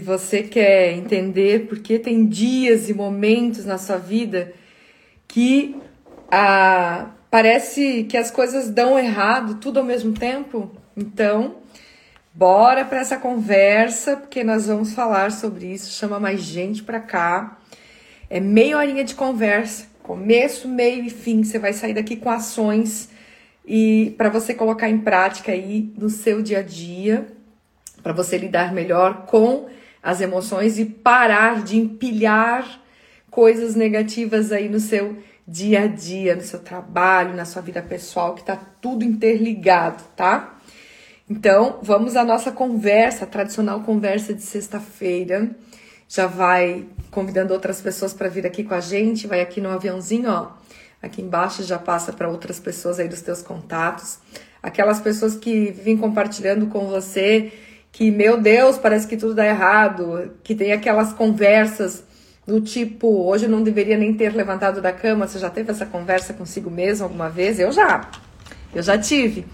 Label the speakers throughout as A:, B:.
A: você quer entender porque tem dias e momentos na sua vida que ah, parece que as coisas dão errado tudo ao mesmo tempo, então bora para essa conversa porque nós vamos falar sobre isso. Chama mais gente para cá. É meia horinha de conversa, começo, meio e fim. Você vai sair daqui com ações e para você colocar em prática aí no seu dia a dia, para você lidar melhor com as emoções e parar de empilhar coisas negativas aí no seu dia a dia, no seu trabalho, na sua vida pessoal, que tá tudo interligado, tá? Então, vamos à nossa conversa, tradicional conversa de sexta-feira. Já vai convidando outras pessoas para vir aqui com a gente, vai aqui no aviãozinho, ó Aqui embaixo já passa para outras pessoas aí dos teus contatos. Aquelas pessoas que vivem compartilhando com você que, meu Deus, parece que tudo dá errado, que tem aquelas conversas do tipo, hoje eu não deveria nem ter levantado da cama. Você já teve essa conversa consigo mesmo alguma vez? Eu já. Eu já tive.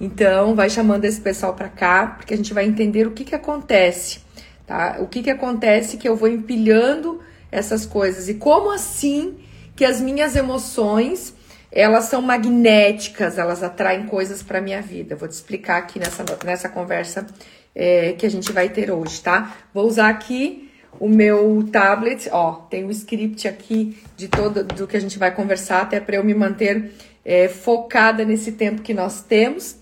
A: Então, vai chamando esse pessoal para cá, porque a gente vai entender o que que acontece, tá? O que que acontece que eu vou empilhando essas coisas e como assim que as minhas emoções elas são magnéticas, elas atraem coisas para minha vida. vou te explicar aqui nessa, nessa conversa é, que a gente vai ter hoje, tá? Vou usar aqui o meu tablet, ó, tem o script aqui de todo do que a gente vai conversar, até para eu me manter é, focada nesse tempo que nós temos,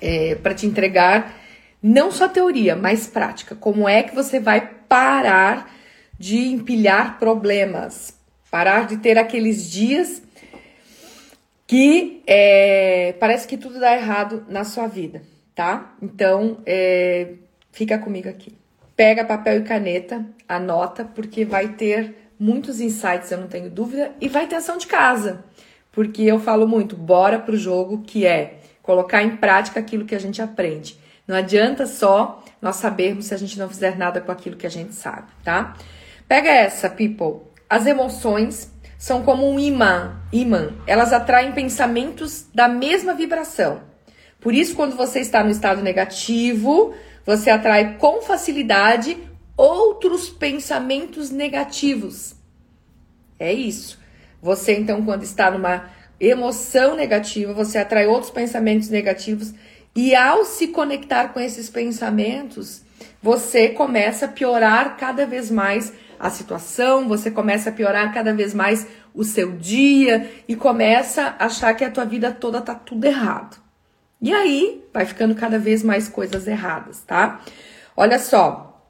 A: é, para te entregar não só teoria, mas prática. Como é que você vai parar de empilhar problemas? Parar de ter aqueles dias que é, parece que tudo dá errado na sua vida, tá? Então, é, fica comigo aqui. Pega papel e caneta, anota, porque vai ter muitos insights, eu não tenho dúvida, e vai ter ação de casa, porque eu falo muito, bora pro jogo, que é colocar em prática aquilo que a gente aprende. Não adianta só nós sabermos se a gente não fizer nada com aquilo que a gente sabe, tá? Pega essa, people. As emoções são como um imã, imã. Elas atraem pensamentos da mesma vibração. Por isso, quando você está no estado negativo, você atrai com facilidade outros pensamentos negativos. É isso. Você, então, quando está numa emoção negativa, você atrai outros pensamentos negativos e ao se conectar com esses pensamentos, você começa a piorar cada vez mais a situação, você começa a piorar cada vez mais o seu dia e começa a achar que a tua vida toda tá tudo errado. E aí vai ficando cada vez mais coisas erradas, tá? Olha só,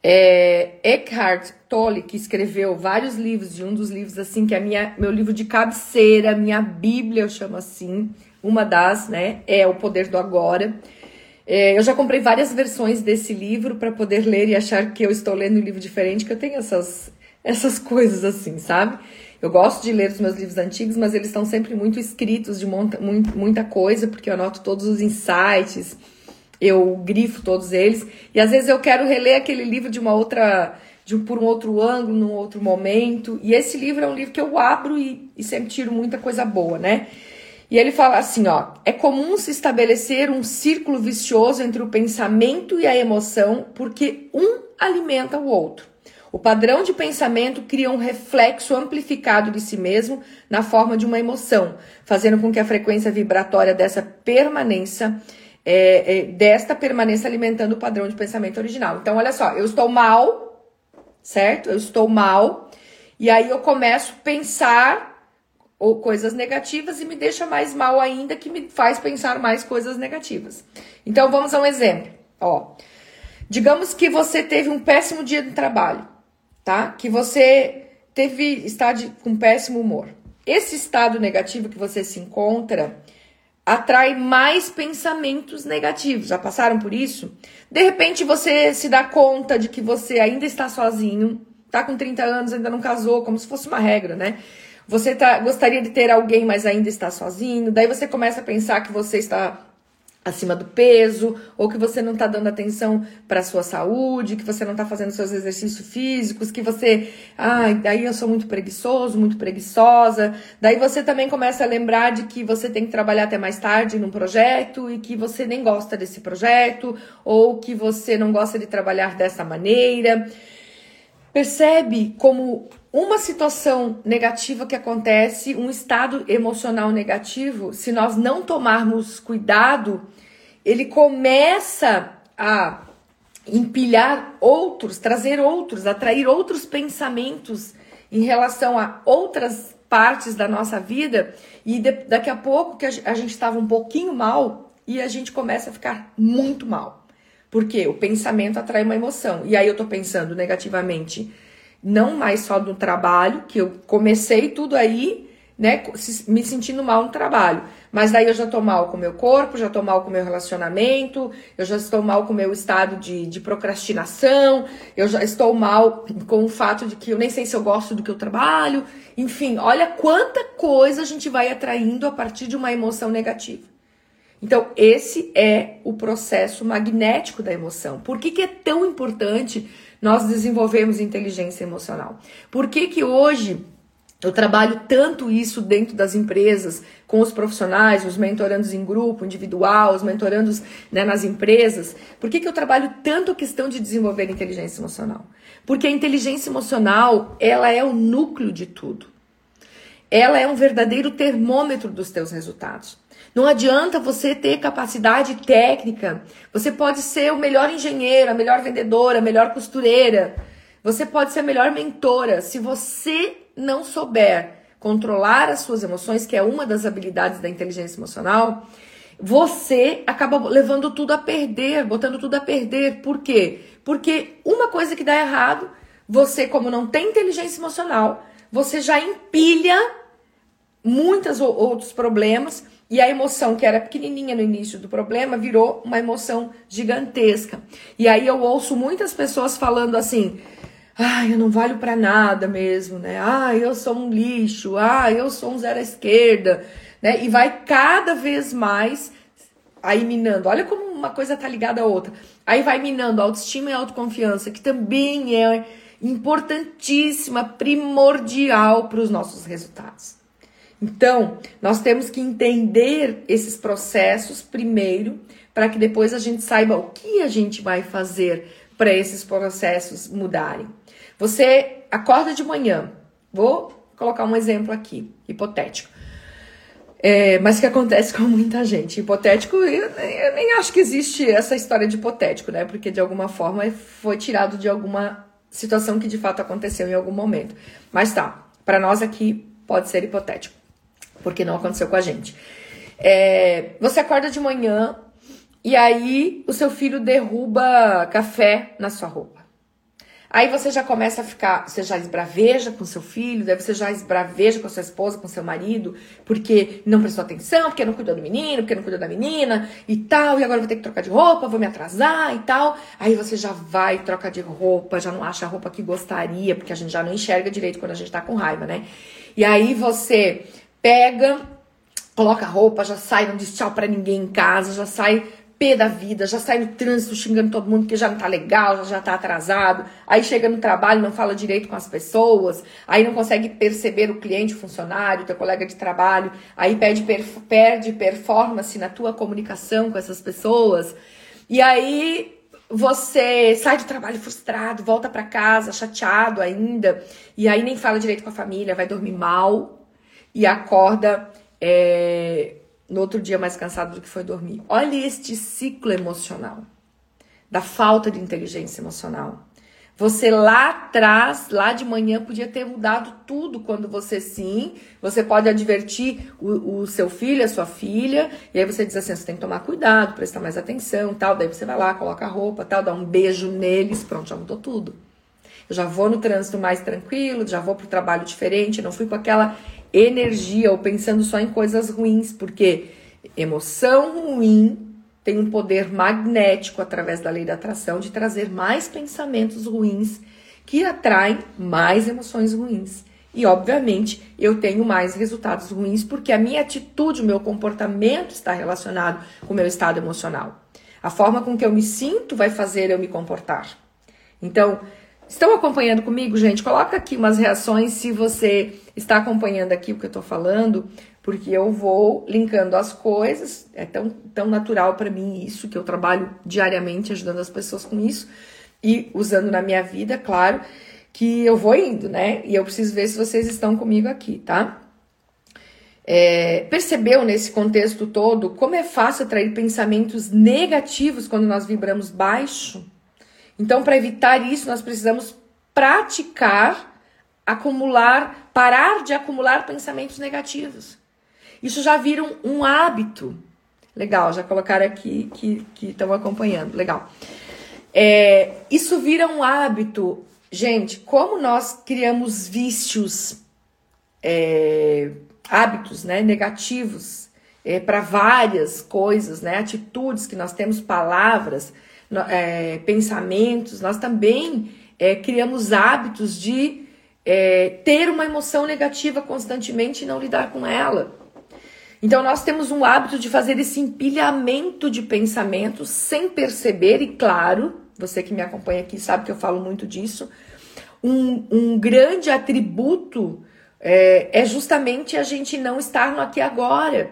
A: é, Eckhart Tolle, que escreveu vários livros, de um dos livros assim, que é minha, meu livro de cabeceira, minha Bíblia, eu chamo assim, uma das, né, é O Poder do Agora. É, eu já comprei várias versões desse livro para poder ler e achar que eu estou lendo um livro diferente, que eu tenho essas, essas coisas assim, sabe? Eu gosto de ler os meus livros antigos, mas eles estão sempre muito escritos de monta, muito, muita coisa, porque eu anoto todos os insights, eu grifo todos eles, e às vezes eu quero reler aquele livro de uma outra, de por um outro ângulo, num outro momento. E esse livro é um livro que eu abro e, e sempre tiro muita coisa boa, né? E ele fala assim, ó, é comum se estabelecer um círculo vicioso entre o pensamento e a emoção, porque um alimenta o outro. O padrão de pensamento cria um reflexo amplificado de si mesmo na forma de uma emoção, fazendo com que a frequência vibratória dessa permanência, é, é, desta permanência alimentando o padrão de pensamento original. Então, olha só, eu estou mal, certo? Eu estou mal, e aí eu começo a pensar ou coisas negativas e me deixa mais mal ainda, que me faz pensar mais coisas negativas. Então vamos a um exemplo. Ó, digamos que você teve um péssimo dia de trabalho, tá? Que você teve está de, com péssimo humor. Esse estado negativo que você se encontra atrai mais pensamentos negativos. Já passaram por isso? De repente você se dá conta de que você ainda está sozinho, tá com 30 anos, ainda não casou, como se fosse uma regra, né? Você tá, gostaria de ter alguém, mas ainda está sozinho. Daí você começa a pensar que você está acima do peso, ou que você não está dando atenção para sua saúde, que você não está fazendo seus exercícios físicos, que você, ai, daí eu sou muito preguiçoso, muito preguiçosa. Daí você também começa a lembrar de que você tem que trabalhar até mais tarde num projeto e que você nem gosta desse projeto, ou que você não gosta de trabalhar dessa maneira. Percebe como uma situação negativa que acontece, um estado emocional negativo, se nós não tomarmos cuidado, ele começa a empilhar outros, trazer outros, atrair outros pensamentos em relação a outras partes da nossa vida e de, daqui a pouco que a gente estava um pouquinho mal e a gente começa a ficar muito mal. Porque o pensamento atrai uma emoção. E aí eu tô pensando negativamente, não mais só no trabalho, que eu comecei tudo aí né, me sentindo mal no trabalho. Mas daí eu já tô mal com o meu corpo, já tô mal com o meu relacionamento, eu já estou mal com o meu estado de, de procrastinação, eu já estou mal com o fato de que eu nem sei se eu gosto do que eu trabalho. Enfim, olha quanta coisa a gente vai atraindo a partir de uma emoção negativa. Então, esse é o processo magnético da emoção. Por que, que é tão importante nós desenvolvermos inteligência emocional? Por que, que hoje eu trabalho tanto isso dentro das empresas, com os profissionais, os mentorandos em grupo, individual, os mentorandos né, nas empresas. Por que, que eu trabalho tanto a questão de desenvolver inteligência emocional? Porque a inteligência emocional, ela é o núcleo de tudo. Ela é um verdadeiro termômetro dos teus resultados. Não adianta você ter capacidade técnica. Você pode ser o melhor engenheiro, a melhor vendedora, a melhor costureira. Você pode ser a melhor mentora. Se você não souber controlar as suas emoções, que é uma das habilidades da inteligência emocional, você acaba levando tudo a perder, botando tudo a perder. Por quê? Porque uma coisa que dá errado, você, como não tem inteligência emocional, você já empilha muitos outros problemas e a emoção que era pequenininha no início do problema virou uma emoção gigantesca. E aí eu ouço muitas pessoas falando assim: Ai, eu não valho para nada mesmo, né? Ai, eu sou um lixo. Ai, eu sou um zero à esquerda, né? E vai cada vez mais aí minando. Olha como uma coisa tá ligada à outra. Aí vai minando a autoestima e a autoconfiança, que também é importantíssima, primordial para os nossos resultados. Então, nós temos que entender esses processos primeiro, para que depois a gente saiba o que a gente vai fazer para esses processos mudarem. Você acorda de manhã, vou colocar um exemplo aqui, hipotético. É, mas que acontece com muita gente. Hipotético, eu, eu, nem acho que existe essa história de hipotético, né? Porque de alguma forma foi tirado de alguma situação que de fato aconteceu em algum momento. Mas tá, para nós aqui pode ser hipotético, porque não aconteceu com a gente. É, você acorda de manhã e aí o seu filho derruba café na sua roupa. Aí você já começa a ficar, você já esbraveja com seu filho, daí você já esbraveja com sua esposa, com seu marido, porque não prestou atenção, porque não cuidou do menino, porque não cuidou da menina e tal, e agora vou ter que trocar de roupa, vou me atrasar e tal. Aí você já vai trocar de roupa, já não acha a roupa que gostaria, porque a gente já não enxerga direito quando a gente tá com raiva, né? E aí você pega, coloca a roupa, já sai, não diz tchau pra ninguém em casa, já sai pé da vida, já sai no trânsito xingando todo mundo que já não tá legal, já, já tá atrasado, aí chega no trabalho, não fala direito com as pessoas, aí não consegue perceber o cliente, o funcionário, teu colega de trabalho, aí perde, perde performance na tua comunicação com essas pessoas, e aí você sai do trabalho frustrado, volta para casa chateado ainda, e aí nem fala direito com a família, vai dormir mal e acorda é, no outro dia mais cansado do que foi dormir. Olha este ciclo emocional da falta de inteligência emocional. Você lá atrás, lá de manhã, podia ter mudado tudo quando você sim. Você pode advertir o, o, seu filho, a sua filha, e aí você diz assim: você tem que tomar cuidado, prestar mais atenção tal. Daí você vai lá, coloca a roupa tal, dá um beijo neles, pronto, já mudou tudo. Eu já vou no trânsito mais tranquilo, já vou pro trabalho diferente, não fui com aquela energia ou pensando só em coisas ruins, porque emoção ruim tem um poder magnético através da lei da atração de trazer mais pensamentos ruins que atraem mais emoções ruins. E, obviamente, eu tenho mais resultados ruins porque a minha atitude, o meu comportamento está relacionado com o meu estado emocional. A forma com que eu me sinto vai fazer eu me comportar. Então, estão acompanhando comigo, gente? Coloca aqui umas reações se você está acompanhando aqui o que eu estou falando, porque eu vou linkando as coisas. É tão, tão natural para mim isso, que eu trabalho diariamente ajudando as pessoas com isso e usando na minha vida, claro que eu vou indo, né? E eu preciso ver se vocês estão comigo aqui, tá? É, percebeu nesse contexto todo como é fácil atrair pensamentos negativos quando nós vibramos baixo? Então, para evitar isso, nós precisamos praticar, acumular, parar de acumular pensamentos negativos. Isso já vira um, um hábito. Legal, já colocaram aqui que estão acompanhando. Legal. É, isso vira um hábito Gente, como nós criamos vícios, é, hábitos né, negativos é, para várias coisas, né, atitudes que nós temos, palavras, é, pensamentos, nós também é, criamos hábitos de é, ter uma emoção negativa constantemente e não lidar com ela. Então, nós temos um hábito de fazer esse empilhamento de pensamentos sem perceber, e claro, você que me acompanha aqui sabe que eu falo muito disso. Um, um grande atributo é, é justamente a gente não estar no aqui agora.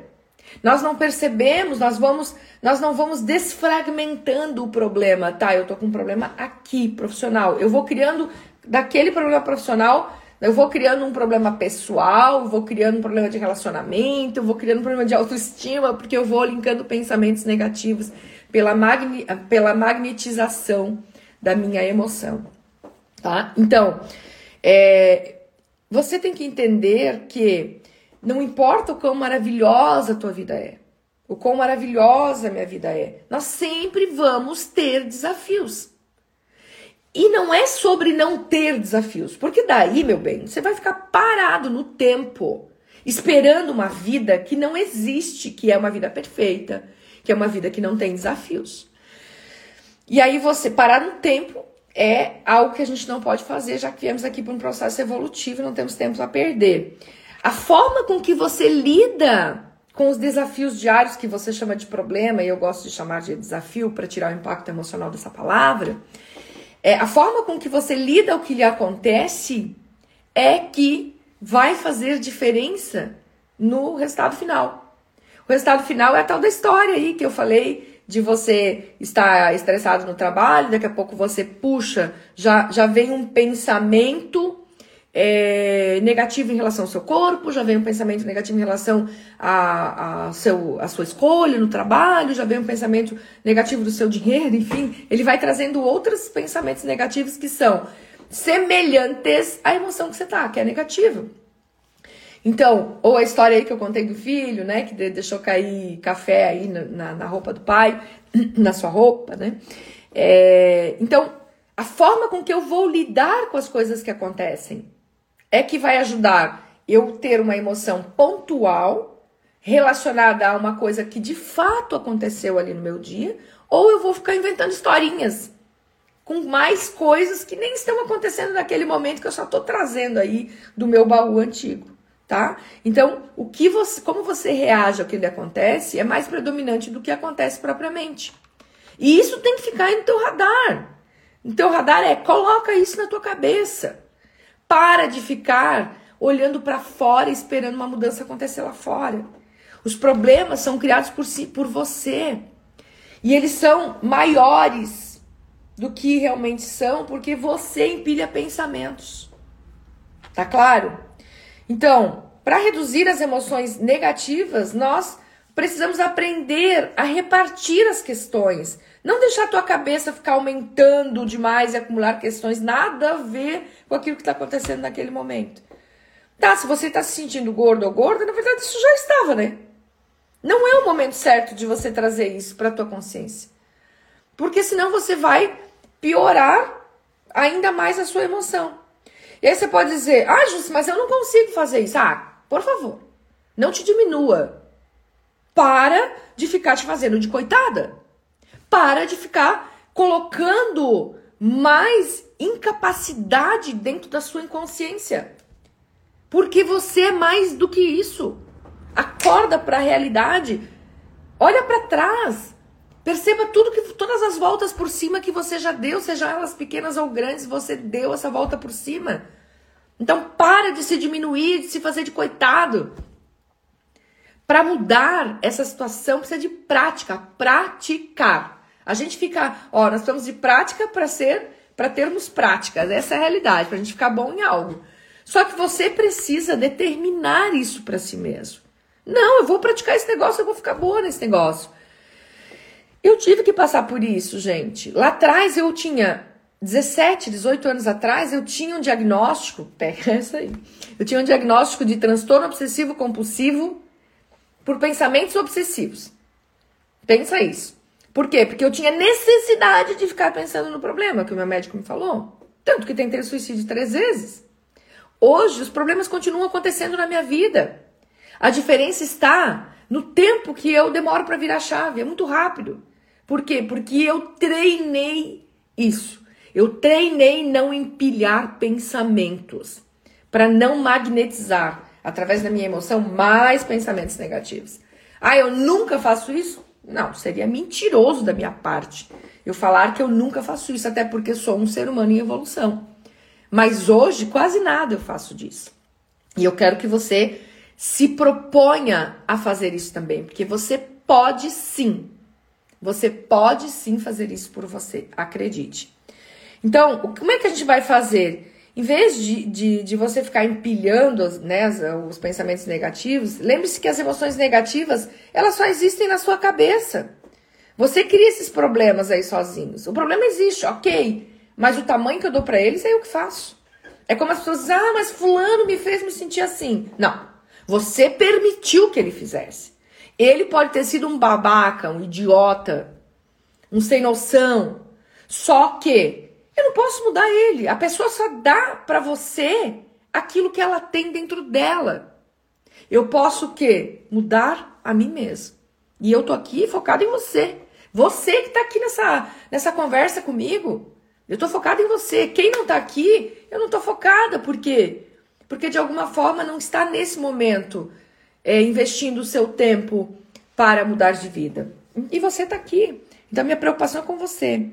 A: Nós não percebemos, nós vamos, nós não vamos desfragmentando o problema, tá? Eu tô com um problema aqui, profissional. Eu vou criando daquele problema profissional, eu vou criando um problema pessoal, vou criando um problema de relacionamento, vou criando um problema de autoestima, porque eu vou linkando pensamentos negativos pela, magni, pela magnetização da minha emoção, tá? Então, é, você tem que entender que não importa o quão maravilhosa a tua vida é, o quão maravilhosa a minha vida é, nós sempre vamos ter desafios. E não é sobre não ter desafios, porque daí, meu bem, você vai ficar parado no tempo, esperando uma vida que não existe, que é uma vida perfeita, que é uma vida que não tem desafios. E aí você parar no tempo é algo que a gente não pode fazer, já que viemos aqui para um processo evolutivo e não temos tempo a perder. A forma com que você lida com os desafios diários que você chama de problema, e eu gosto de chamar de desafio para tirar o impacto emocional dessa palavra, é a forma com que você lida o que lhe acontece é que vai fazer diferença no resultado final. O resultado final é a tal da história aí que eu falei de você estar estressado no trabalho, daqui a pouco você puxa, já, já vem um pensamento é, negativo em relação ao seu corpo, já vem um pensamento negativo em relação a, a, seu, a sua escolha no trabalho, já vem um pensamento negativo do seu dinheiro, enfim, ele vai trazendo outros pensamentos negativos que são semelhantes à emoção que você tá, que é negativa. Então, ou a história aí que eu contei do filho, né, que deixou cair café aí na, na roupa do pai, na sua roupa, né? É, então, a forma com que eu vou lidar com as coisas que acontecem é que vai ajudar eu ter uma emoção pontual relacionada a uma coisa que de fato aconteceu ali no meu dia, ou eu vou ficar inventando historinhas com mais coisas que nem estão acontecendo naquele momento que eu só estou trazendo aí do meu baú antigo tá? Então, o que você, como você reage ao que lhe acontece é mais predominante do que acontece propriamente. E isso tem que ficar no teu radar. No teu radar é coloca isso na tua cabeça. Para de ficar olhando para fora esperando uma mudança acontecer lá fora. Os problemas são criados por si, por você. E eles são maiores do que realmente são, porque você empilha pensamentos. Tá claro? Então, para reduzir as emoções negativas, nós precisamos aprender a repartir as questões. Não deixar a tua cabeça ficar aumentando demais e acumular questões, nada a ver com aquilo que está acontecendo naquele momento. Tá, se você está se sentindo gordo ou gorda, na verdade isso já estava, né? Não é o momento certo de você trazer isso para tua consciência. Porque senão você vai piorar ainda mais a sua emoção. E aí você pode dizer, ah, Júcio, mas eu não consigo fazer isso. Ah, por favor, não te diminua. Para de ficar te fazendo de coitada. Para de ficar colocando mais incapacidade dentro da sua inconsciência. Porque você é mais do que isso. Acorda para a realidade. Olha para trás. Perceba tudo que todas as voltas por cima que você já deu, sejam elas pequenas ou grandes, você deu essa volta por cima. Então para de se diminuir, de se fazer de coitado. Para mudar essa situação precisa de prática, praticar. A gente fica, ó, nós estamos de prática para ser, para termos práticas. Essa é a realidade, para a gente ficar bom em algo. Só que você precisa determinar isso para si mesmo. Não, eu vou praticar esse negócio, eu vou ficar boa nesse negócio. Eu tive que passar por isso, gente. Lá atrás eu tinha 17, 18 anos atrás, eu tinha um diagnóstico, pega essa aí. Eu tinha um diagnóstico de transtorno obsessivo compulsivo por pensamentos obsessivos. Pensa isso. Por quê? Porque eu tinha necessidade de ficar pensando no problema que o meu médico me falou. Tanto que tentei suicídio três vezes. Hoje os problemas continuam acontecendo na minha vida. A diferença está no tempo que eu demoro para virar chave, é muito rápido. Por quê? Porque eu treinei isso. Eu treinei não empilhar pensamentos para não magnetizar através da minha emoção mais pensamentos negativos. Ah, eu nunca faço isso? Não, seria mentiroso da minha parte eu falar que eu nunca faço isso, até porque sou um ser humano em evolução. Mas hoje quase nada eu faço disso. E eu quero que você se proponha a fazer isso também, porque você pode sim. Você pode sim fazer isso por você, acredite. Então, como é que a gente vai fazer? Em vez de, de, de você ficar empilhando né, os pensamentos negativos, lembre-se que as emoções negativas, elas só existem na sua cabeça. Você cria esses problemas aí sozinhos. O problema existe, ok. Mas o tamanho que eu dou para eles é eu que faço. É como as pessoas dizem, ah, mas fulano me fez me sentir assim. Não. Você permitiu que ele fizesse. Ele pode ter sido um babaca, um idiota, um sem noção. Só que eu não posso mudar ele. A pessoa só dá para você aquilo que ela tem dentro dela. Eu posso o quê? Mudar a mim mesmo. E eu tô aqui focado em você. Você que tá aqui nessa, nessa conversa comigo. Eu tô focada em você. Quem não tá aqui, eu não tô focada. Por quê? Porque de alguma forma não está nesse momento é, investindo o seu tempo para mudar de vida. E você tá aqui. Então, minha preocupação é com você.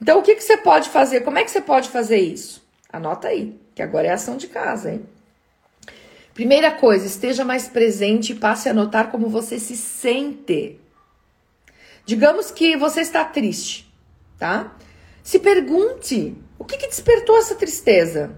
A: Então, o que, que você pode fazer? Como é que você pode fazer isso? Anota aí, que agora é ação de casa, hein? Primeira coisa, esteja mais presente e passe a notar como você se sente. Digamos que você está triste, tá? Se pergunte o que, que despertou essa tristeza.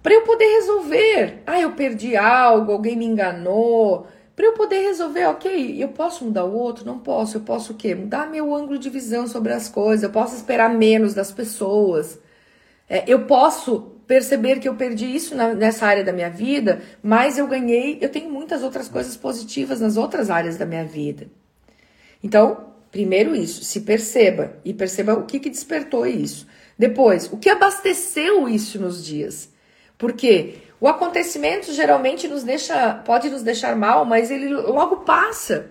A: Para eu poder resolver, ah, eu perdi algo, alguém me enganou, para eu poder resolver, ok, eu posso mudar o outro? Não posso. Eu posso o quê? Mudar meu ângulo de visão sobre as coisas. Eu posso esperar menos das pessoas. É, eu posso perceber que eu perdi isso na, nessa área da minha vida, mas eu ganhei, eu tenho muitas outras coisas positivas nas outras áreas da minha vida. Então, primeiro isso, se perceba e perceba o que, que despertou isso. Depois, o que abasteceu isso nos dias. Porque o acontecimento geralmente nos deixa, pode nos deixar mal, mas ele logo passa.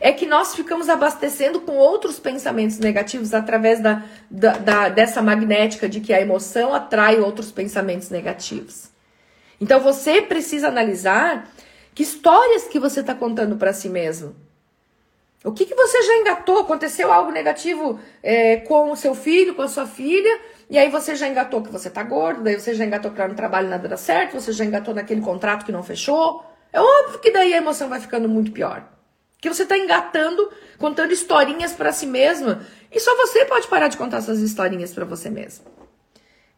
A: É que nós ficamos abastecendo com outros pensamentos negativos através da, da, da dessa magnética de que a emoção atrai outros pensamentos negativos. Então você precisa analisar que histórias que você está contando para si mesmo. O que, que você já engatou? Aconteceu algo negativo é, com o seu filho, com a sua filha, e aí você já engatou que você tá gordo, daí você já engatou que lá no trabalho nada dá certo, você já engatou naquele contrato que não fechou. É óbvio que daí a emoção vai ficando muito pior. Que você tá engatando, contando historinhas para si mesma, e só você pode parar de contar essas historinhas para você mesma.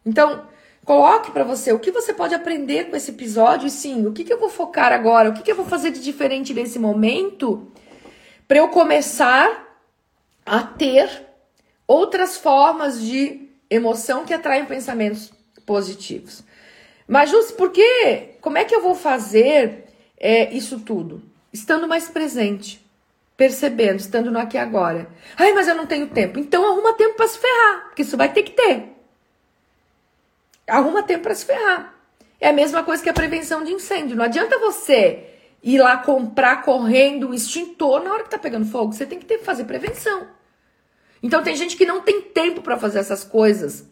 A: Então, coloque para você o que você pode aprender com esse episódio e sim, o que, que eu vou focar agora, o que, que eu vou fazer de diferente nesse momento para eu começar a ter outras formas de emoção que atraem pensamentos positivos. Mas justo porque, como é que eu vou fazer é, isso tudo? Estando mais presente, percebendo, estando no aqui e agora. Ai, mas eu não tenho tempo. Então arruma tempo para se ferrar, porque isso vai ter que ter. Arruma tempo para se ferrar. É a mesma coisa que a prevenção de incêndio. Não adianta você ir lá comprar correndo o extintor na hora que tá pegando fogo. Você tem que ter, fazer prevenção. Então tem gente que não tem tempo para fazer essas coisas,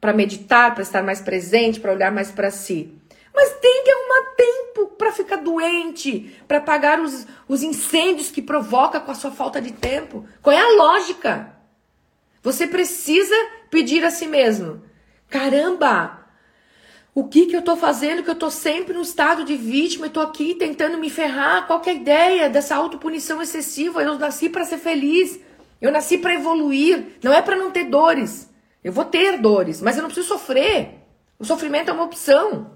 A: para meditar, para estar mais presente, para olhar mais para si. Mas tem que arrumar tempo para ficar doente, para pagar os, os incêndios que provoca com a sua falta de tempo. Qual é a lógica? Você precisa pedir a si mesmo: caramba, o que, que eu tô fazendo que eu tô sempre no estado de vítima e tô aqui tentando me ferrar? Qual é a ideia dessa autopunição excessiva? Eu nasci para ser feliz. Eu nasci para evoluir. Não é para não ter dores. Eu vou ter dores, mas eu não preciso sofrer. O sofrimento é uma opção.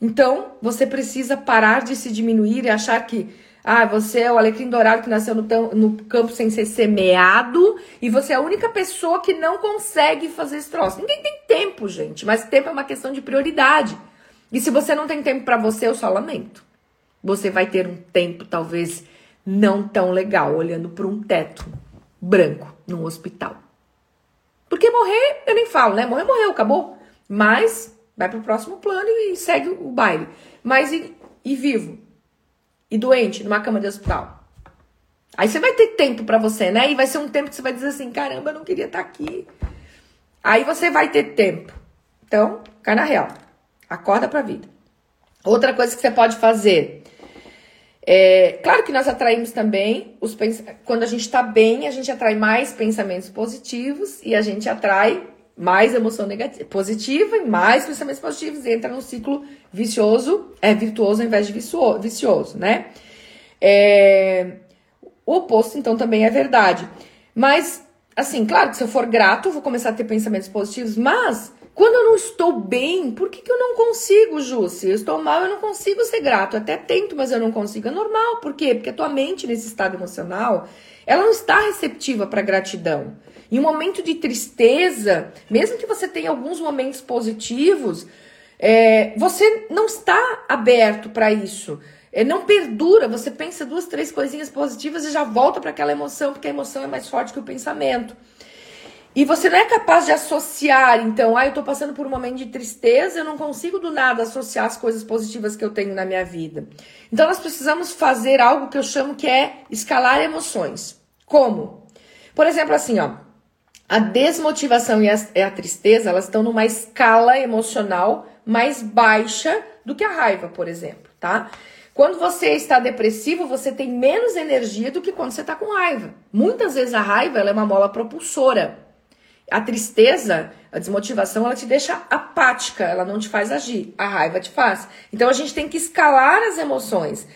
A: Então, você precisa parar de se diminuir e achar que ah, você é o alecrim dourado que nasceu no, no, campo sem ser semeado e você é a única pessoa que não consegue fazer esse troço. Ninguém tem tempo, gente, mas tempo é uma questão de prioridade. E se você não tem tempo para você, eu só lamento. Você vai ter um tempo talvez não tão legal olhando para um teto branco num hospital. Porque morrer, eu nem falo, né? Morrer, morreu, acabou. Mas vai para o próximo plano e segue o baile. Mas e, e vivo? E doente, numa cama de hospital? Aí você vai ter tempo para você, né? E vai ser um tempo que você vai dizer assim: caramba, eu não queria estar tá aqui. Aí você vai ter tempo. Então, cai na real. Acorda pra vida. Outra coisa que você pode fazer. É, claro que nós atraímos também os quando a gente está bem, a gente atrai mais pensamentos positivos e a gente atrai mais emoção negativa, positiva e mais pensamentos positivos e entra num ciclo vicioso, é virtuoso ao invés de vicioso, né? É, o oposto, então, também é verdade. Mas, assim, claro que se eu for grato, vou começar a ter pensamentos positivos, mas quando eu não estou bem, por que, que eu não consigo, Ju? Se eu estou mal, eu não consigo ser grato. Eu até tento, mas eu não consigo. É normal. Por quê? Porque a tua mente, nesse estado emocional, ela não está receptiva para gratidão. Em um momento de tristeza, mesmo que você tenha alguns momentos positivos, é, você não está aberto para isso. É, não perdura, você pensa duas, três coisinhas positivas e já volta para aquela emoção, porque a emoção é mais forte que o pensamento. E você não é capaz de associar, então, ah, eu tô passando por um momento de tristeza, eu não consigo do nada associar as coisas positivas que eu tenho na minha vida. Então, nós precisamos fazer algo que eu chamo que é escalar emoções. Como? Por exemplo, assim, ó, a desmotivação e a, e a tristeza, elas estão numa escala emocional mais baixa do que a raiva, por exemplo, tá? Quando você está depressivo, você tem menos energia do que quando você está com raiva. Muitas vezes a raiva é uma mola propulsora. A tristeza, a desmotivação, ela te deixa apática, ela não te faz agir. A raiva te faz. Então a gente tem que escalar as emoções.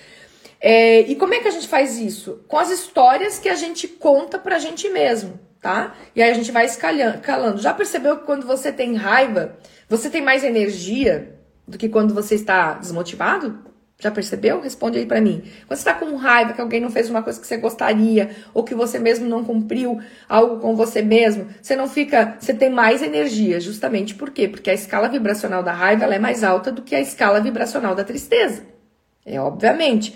A: É, e como é que a gente faz isso? Com as histórias que a gente conta pra gente mesmo tá? E aí a gente vai escalando. Já percebeu que quando você tem raiva, você tem mais energia do que quando você está desmotivado? Já percebeu? Responde aí para mim. Quando você está com raiva que alguém não fez uma coisa que você gostaria, ou que você mesmo não cumpriu algo com você mesmo, você não fica. Você tem mais energia, justamente por quê? Porque a escala vibracional da raiva é mais alta do que a escala vibracional da tristeza. É obviamente.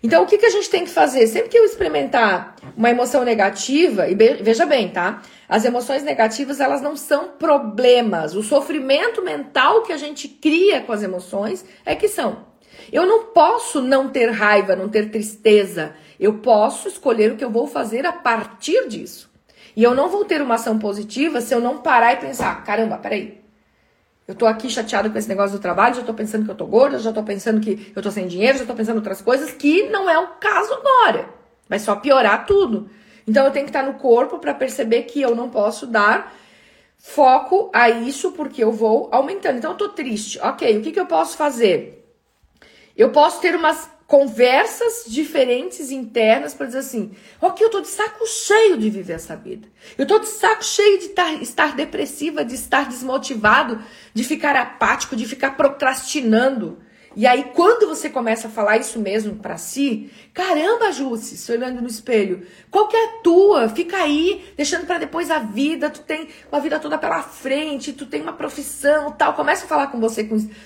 A: Então, o que, que a gente tem que fazer? Sempre que eu experimentar uma emoção negativa, e veja bem, tá? As emoções negativas, elas não são problemas. O sofrimento mental que a gente cria com as emoções é que são. Eu não posso não ter raiva, não ter tristeza. Eu posso escolher o que eu vou fazer a partir disso. E eu não vou ter uma ação positiva se eu não parar e pensar: caramba, peraí, eu tô aqui chateado com esse negócio do trabalho, já tô pensando que eu tô gorda, já tô pensando que eu tô sem dinheiro, já tô pensando outras coisas, que não é o caso agora. Vai só piorar tudo. Então eu tenho que estar no corpo para perceber que eu não posso dar foco a isso porque eu vou aumentando. Então eu tô triste. OK, o que que eu posso fazer? Eu posso ter umas conversas diferentes internas para dizer assim: ok, eu tô de saco cheio de viver essa vida. Eu tô de saco cheio de tar, estar depressiva, de estar desmotivado, de ficar apático, de ficar procrastinando. E aí, quando você começa a falar isso mesmo para si, caramba, Jússi, se olhando no espelho, qual que é a tua? Fica aí, deixando para depois a vida, tu tem uma vida toda pela frente, tu tem uma profissão tal. Começa a falar com você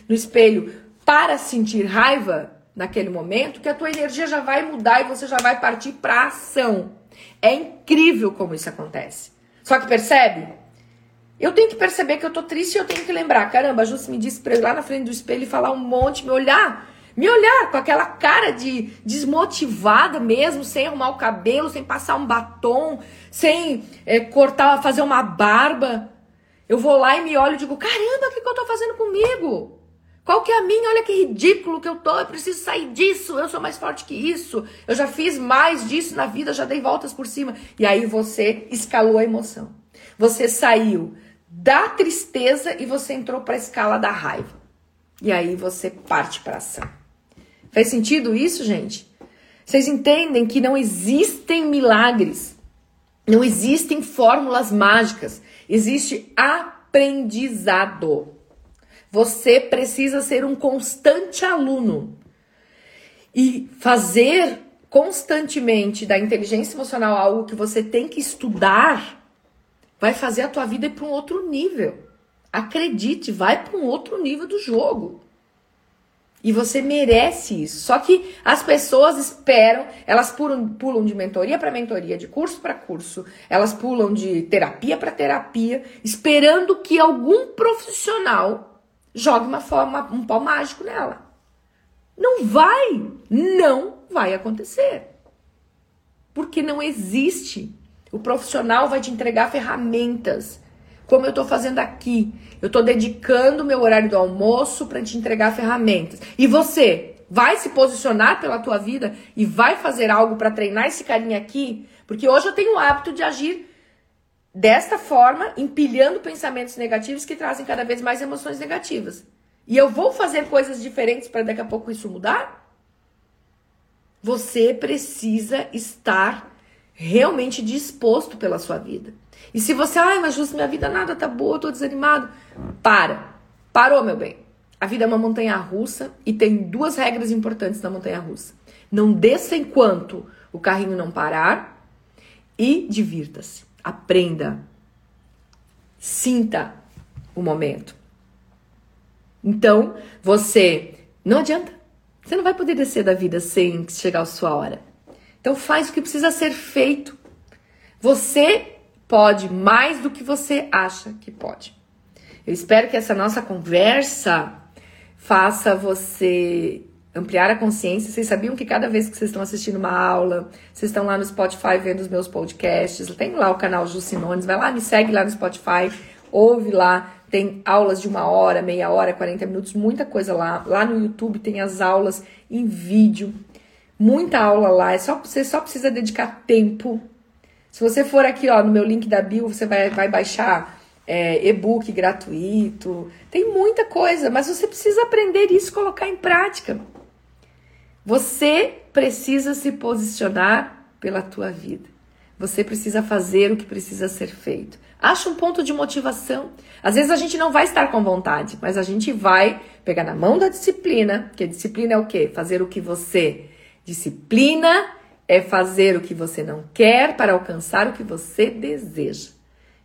A: no espelho para sentir raiva, naquele momento que a tua energia já vai mudar e você já vai partir para ação. É incrível como isso acontece. Só que percebe? Eu tenho que perceber que eu tô triste e eu tenho que lembrar. Caramba, a Júcia me disse pra ir lá na frente do espelho e falar um monte, me olhar. Me olhar com aquela cara de desmotivada mesmo, sem arrumar o cabelo, sem passar um batom, sem é, cortar, fazer uma barba. Eu vou lá e me olho e digo: caramba, o que, que eu tô fazendo comigo? Qual que é a minha? Olha que ridículo que eu tô, eu preciso sair disso, eu sou mais forte que isso, eu já fiz mais disso na vida, já dei voltas por cima. E aí você escalou a emoção. Você saiu da tristeza e você entrou para a escala da raiva. E aí você parte para ação. Faz sentido isso, gente? Vocês entendem que não existem milagres, não existem fórmulas mágicas, existe aprendizado. Você precisa ser um constante aluno e fazer constantemente da inteligência emocional algo que você tem que estudar vai fazer a tua vida ir para um outro nível. Acredite, vai para um outro nível do jogo. E você merece isso. Só que as pessoas esperam, elas pulam, pulam de mentoria para mentoria, de curso para curso, elas pulam de terapia para terapia, esperando que algum profissional jogue uma forma, um pau mágico nela. Não vai, não vai acontecer. Porque não existe. O profissional vai te entregar ferramentas, como eu estou fazendo aqui. Eu estou dedicando meu horário do almoço para te entregar ferramentas. E você vai se posicionar pela tua vida e vai fazer algo para treinar esse carinha aqui? Porque hoje eu tenho o hábito de agir desta forma, empilhando pensamentos negativos que trazem cada vez mais emoções negativas. E eu vou fazer coisas diferentes para daqui a pouco isso mudar? Você precisa estar realmente disposto pela sua vida. E se você, ai, mas justo minha vida nada tá boa, tô desanimado. Para. Parou, meu bem. A vida é uma montanha russa e tem duas regras importantes na montanha russa. Não desça enquanto o carrinho não parar e divirta-se. Aprenda. Sinta o momento. Então, você não adianta. Você não vai poder descer da vida sem chegar a sua hora. Então faz o que precisa ser feito. Você pode mais do que você acha que pode. Eu espero que essa nossa conversa faça você ampliar a consciência. Vocês sabiam que cada vez que vocês estão assistindo uma aula, vocês estão lá no Spotify vendo os meus podcasts, tem lá o canal Jucinones, vai lá, me segue lá no Spotify, ouve lá, tem aulas de uma hora, meia hora, 40 minutos, muita coisa lá. Lá no YouTube tem as aulas em vídeo, muita aula lá. É só, você só precisa dedicar tempo. Se você for aqui ó, no meu link da bio, você vai, vai baixar é, e-book gratuito. Tem muita coisa, mas você precisa aprender isso colocar em prática. Você precisa se posicionar pela tua vida. Você precisa fazer o que precisa ser feito. Acha um ponto de motivação. Às vezes a gente não vai estar com vontade, mas a gente vai pegar na mão da disciplina, que disciplina é o quê? Fazer o que você. Disciplina é fazer o que você não quer para alcançar o que você deseja.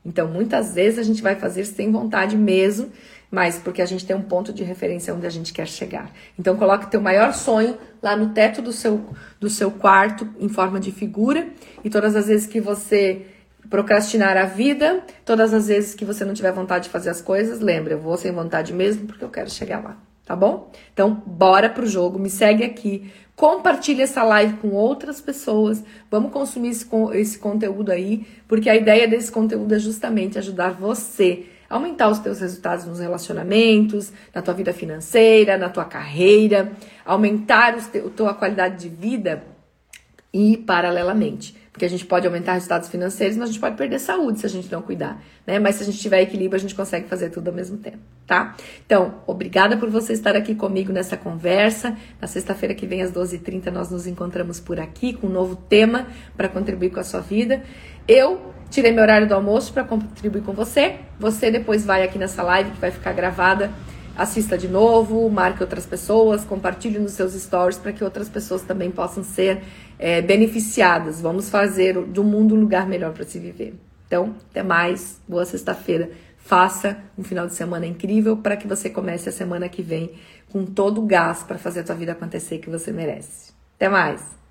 A: Então, muitas vezes a gente vai fazer sem vontade mesmo, mas porque a gente tem um ponto de referência onde a gente quer chegar. Então coloque teu maior sonho lá no teto do seu, do seu quarto em forma de figura e todas as vezes que você procrastinar a vida, todas as vezes que você não tiver vontade de fazer as coisas, lembra, eu vou sem vontade mesmo porque eu quero chegar lá, tá bom? Então, bora pro jogo, me segue aqui, compartilha essa live com outras pessoas, vamos consumir esse, esse conteúdo aí, porque a ideia desse conteúdo é justamente ajudar você aumentar os teus resultados nos relacionamentos, na tua vida financeira, na tua carreira, aumentar a tua qualidade de vida e paralelamente. Porque a gente pode aumentar resultados financeiros, mas a gente pode perder saúde se a gente não cuidar, né? Mas se a gente tiver equilíbrio, a gente consegue fazer tudo ao mesmo tempo, tá? Então, obrigada por você estar aqui comigo nessa conversa. Na sexta-feira que vem, às 12h30, nós nos encontramos por aqui com um novo tema para contribuir com a sua vida. Eu tirei meu horário do almoço para contribuir com você. Você depois vai aqui nessa live que vai ficar gravada assista de novo, marque outras pessoas, compartilhe nos seus stories para que outras pessoas também possam ser é, beneficiadas. Vamos fazer do mundo um lugar melhor para se viver. Então, até mais, boa sexta-feira. Faça um final de semana incrível para que você comece a semana que vem com todo o gás para fazer a tua vida acontecer que você merece. Até mais!